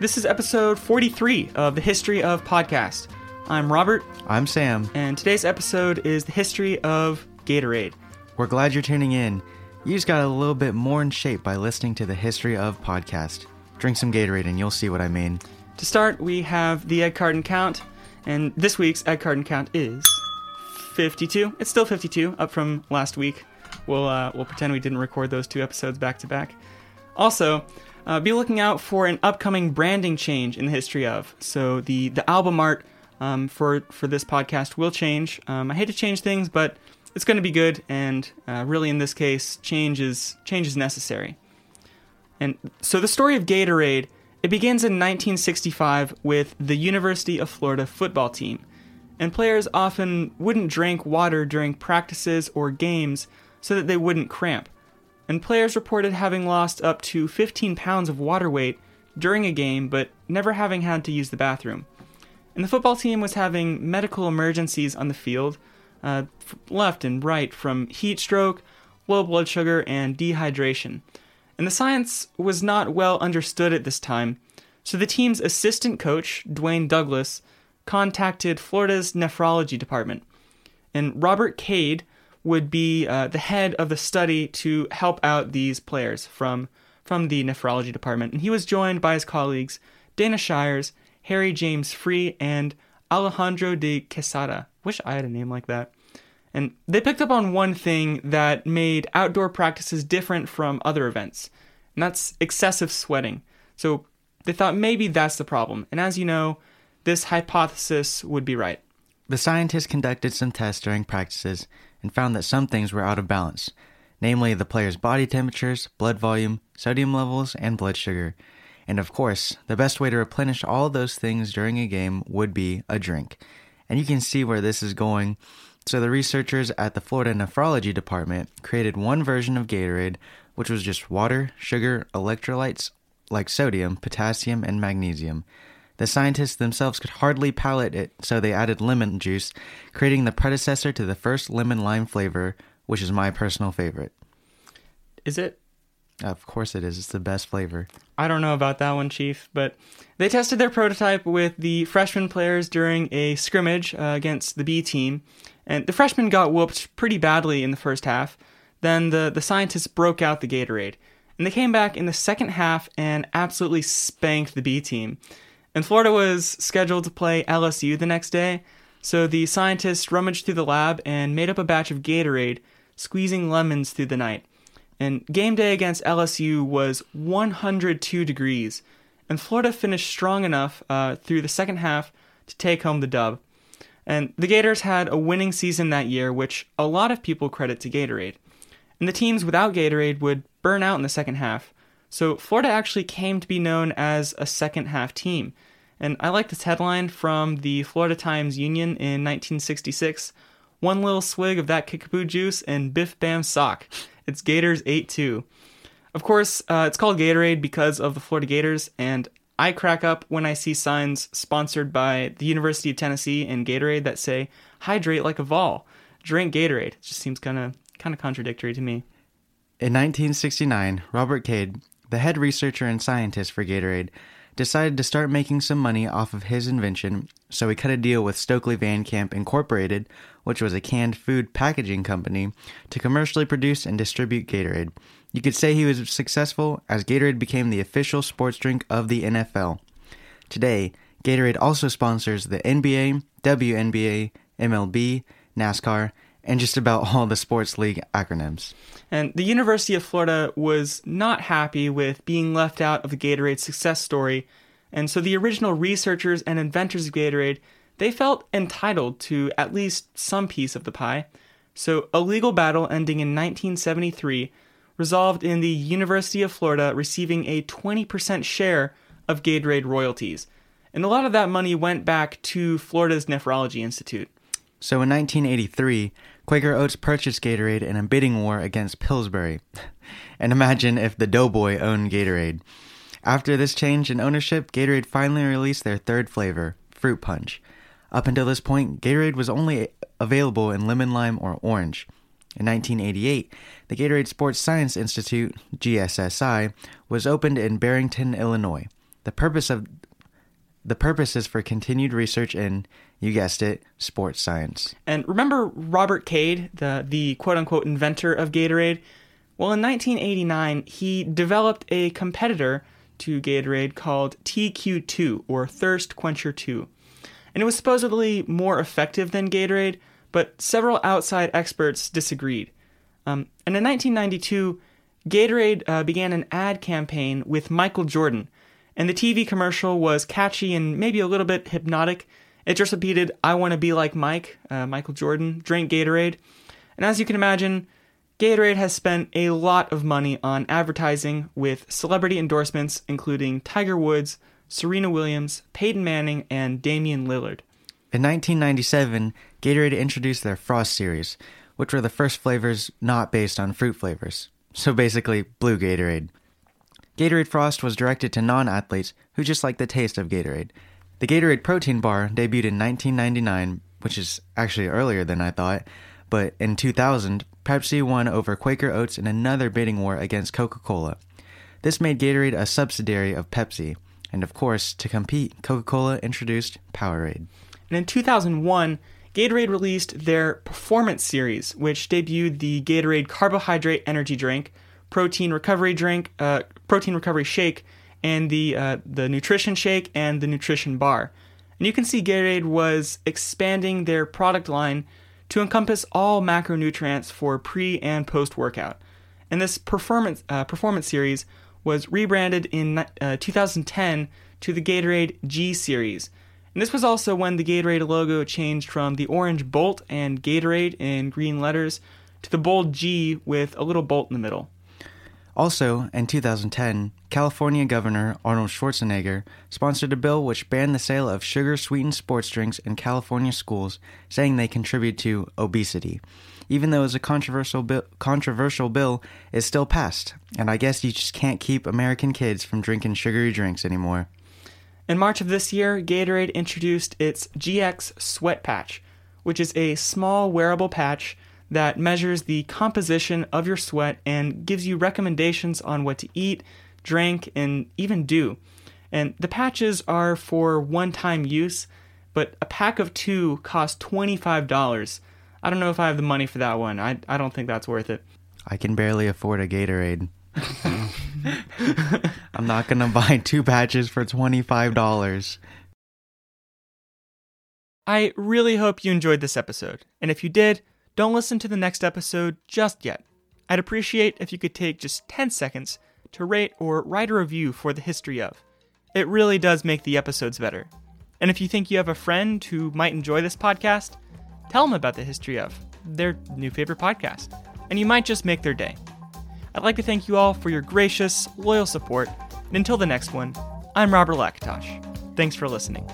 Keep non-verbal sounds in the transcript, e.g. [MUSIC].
This is episode 43 of the History of Podcast. I'm Robert, I'm Sam. and today's episode is the history of Gatorade. We're glad you're tuning in. You just got a little bit more in shape by listening to the History of Podcast. Drink some Gatorade and you'll see what I mean. To start, we have the egg carton count, and this week's egg carton count is 52. It's still 52, up from last week. We'll uh, we'll pretend we didn't record those two episodes back to back. Also, uh, be looking out for an upcoming branding change in the history of. So the the album art um, for for this podcast will change. Um, I hate to change things, but it's going to be good, and uh, really in this case, change is change is necessary. And so the story of Gatorade it begins in 1965 with the University of Florida football team. And players often wouldn't drink water during practices or games so that they wouldn't cramp. And players reported having lost up to 15 pounds of water weight during a game but never having had to use the bathroom. And the football team was having medical emergencies on the field, uh, left and right, from heat stroke, low blood sugar, and dehydration. And the science was not well understood at this time, so the team's assistant coach, Dwayne Douglas, contacted Florida's nephrology department. And Robert Cade would be uh, the head of the study to help out these players from, from the nephrology department. And he was joined by his colleagues Dana Shires, Harry James Free, and Alejandro de Quesada. Wish I had a name like that. And they picked up on one thing that made outdoor practices different from other events, and that's excessive sweating. So they thought maybe that's the problem. And as you know, this hypothesis would be right. The scientists conducted some tests during practices and found that some things were out of balance, namely the players' body temperatures, blood volume, sodium levels, and blood sugar. And of course, the best way to replenish all those things during a game would be a drink. And you can see where this is going. So the researchers at the Florida Nephrology Department created one version of Gatorade, which was just water, sugar, electrolytes like sodium, potassium, and magnesium. The scientists themselves could hardly palate it, so they added lemon juice, creating the predecessor to the first lemon lime flavor, which is my personal favorite. Is it? Of course it is, it's the best flavor. I don't know about that one, Chief, but they tested their prototype with the freshman players during a scrimmage uh, against the B team, and the freshmen got whooped pretty badly in the first half. Then the, the scientists broke out the Gatorade, and they came back in the second half and absolutely spanked the B team. And Florida was scheduled to play LSU the next day, so the scientists rummaged through the lab and made up a batch of Gatorade, squeezing lemons through the night. And game day against LSU was 102 degrees, and Florida finished strong enough uh, through the second half to take home the dub. And the Gators had a winning season that year, which a lot of people credit to Gatorade. And the teams without Gatorade would burn out in the second half. So Florida actually came to be known as a second half team. And I like this headline from the Florida Times Union in 1966 One little swig of that kickapoo juice and biff bam sock. It's Gators 8 2. Of course, uh, it's called Gatorade because of the Florida Gators, and I crack up when I see signs sponsored by the University of Tennessee and Gatorade that say, hydrate like a Vol, drink Gatorade. It just seems kind of kind of contradictory to me. In 1969, Robert Cade, the head researcher and scientist for Gatorade, decided to start making some money off of his invention, so he cut a deal with Stokely Van Camp Incorporated, which was a canned food packaging company, to commercially produce and distribute Gatorade. You could say he was successful as Gatorade became the official sports drink of the NFL. Today, Gatorade also sponsors the NBA, WNBA, MLB, NASCAR, and just about all the sports league acronyms. And the University of Florida was not happy with being left out of the Gatorade success story, and so the original researchers and inventors of Gatorade, they felt entitled to at least some piece of the pie. So a legal battle ending in 1973 resolved in the University of Florida receiving a 20% share of Gatorade royalties. And a lot of that money went back to Florida's Nephrology Institute. So in 1983, Quaker Oats purchased Gatorade in a bidding war against Pillsbury. [LAUGHS] and imagine if the Doughboy owned Gatorade. After this change in ownership, Gatorade finally released their third flavor, Fruit Punch. Up until this point, Gatorade was only available in lemon lime or orange. In 1988, the Gatorade Sports Science Institute, GSSI, was opened in Barrington, Illinois. The purpose of the purpose is for continued research in, you guessed it, sports science. And remember Robert Cade, the the quote unquote inventor of Gatorade? Well, in 1989, he developed a competitor to Gatorade called TQ2 or Thirst Quencher 2. And it was supposedly more effective than Gatorade, but several outside experts disagreed. Um, and in 1992, Gatorade uh, began an ad campaign with Michael Jordan, and the TV commercial was catchy and maybe a little bit hypnotic. It just repeated, I want to be like Mike, uh, Michael Jordan, drink Gatorade. And as you can imagine, Gatorade has spent a lot of money on advertising with celebrity endorsements including Tiger Woods, Serena Williams, Peyton Manning, and Damian Lillard. In 1997, Gatorade introduced their Frost series, which were the first flavors not based on fruit flavors. So basically, blue Gatorade. Gatorade Frost was directed to non athletes who just like the taste of Gatorade. The Gatorade Protein Bar debuted in 1999, which is actually earlier than I thought, but in 2000, Pepsi won over Quaker Oats in another bidding war against Coca Cola. This made Gatorade a subsidiary of Pepsi, and of course, to compete, Coca Cola introduced Powerade. And in 2001, Gatorade released their Performance Series, which debuted the Gatorade Carbohydrate Energy Drink, Protein Recovery Drink, uh, Protein Recovery Shake, and the uh, the Nutrition Shake and the Nutrition Bar. And you can see Gatorade was expanding their product line to encompass all macronutrients for pre and post workout. And this performance uh, performance series was rebranded in uh, 2010 to the Gatorade G series. And this was also when the Gatorade logo changed from the orange bolt and Gatorade in green letters to the bold G with a little bolt in the middle. Also, in 2010, California Governor Arnold Schwarzenegger sponsored a bill which banned the sale of sugar sweetened sports drinks in California schools, saying they contribute to obesity. Even though it was a controversial, bi- controversial bill, it still passed, and I guess you just can't keep American kids from drinking sugary drinks anymore. In March of this year, Gatorade introduced its GX Sweat Patch, which is a small wearable patch that measures the composition of your sweat and gives you recommendations on what to eat, drink, and even do. And the patches are for one time use, but a pack of two costs $25. I don't know if I have the money for that one. I, I don't think that's worth it. I can barely afford a Gatorade. [LAUGHS] I'm not going to buy two patches for $25. I really hope you enjoyed this episode. And if you did, don't listen to the next episode just yet. I'd appreciate if you could take just 10 seconds to rate or write a review for the history of. It really does make the episodes better. And if you think you have a friend who might enjoy this podcast, tell them about the history of their new favorite podcast, and you might just make their day. I'd like to thank you all for your gracious, loyal support, and until the next one, I'm Robert Lakatosh. Thanks for listening.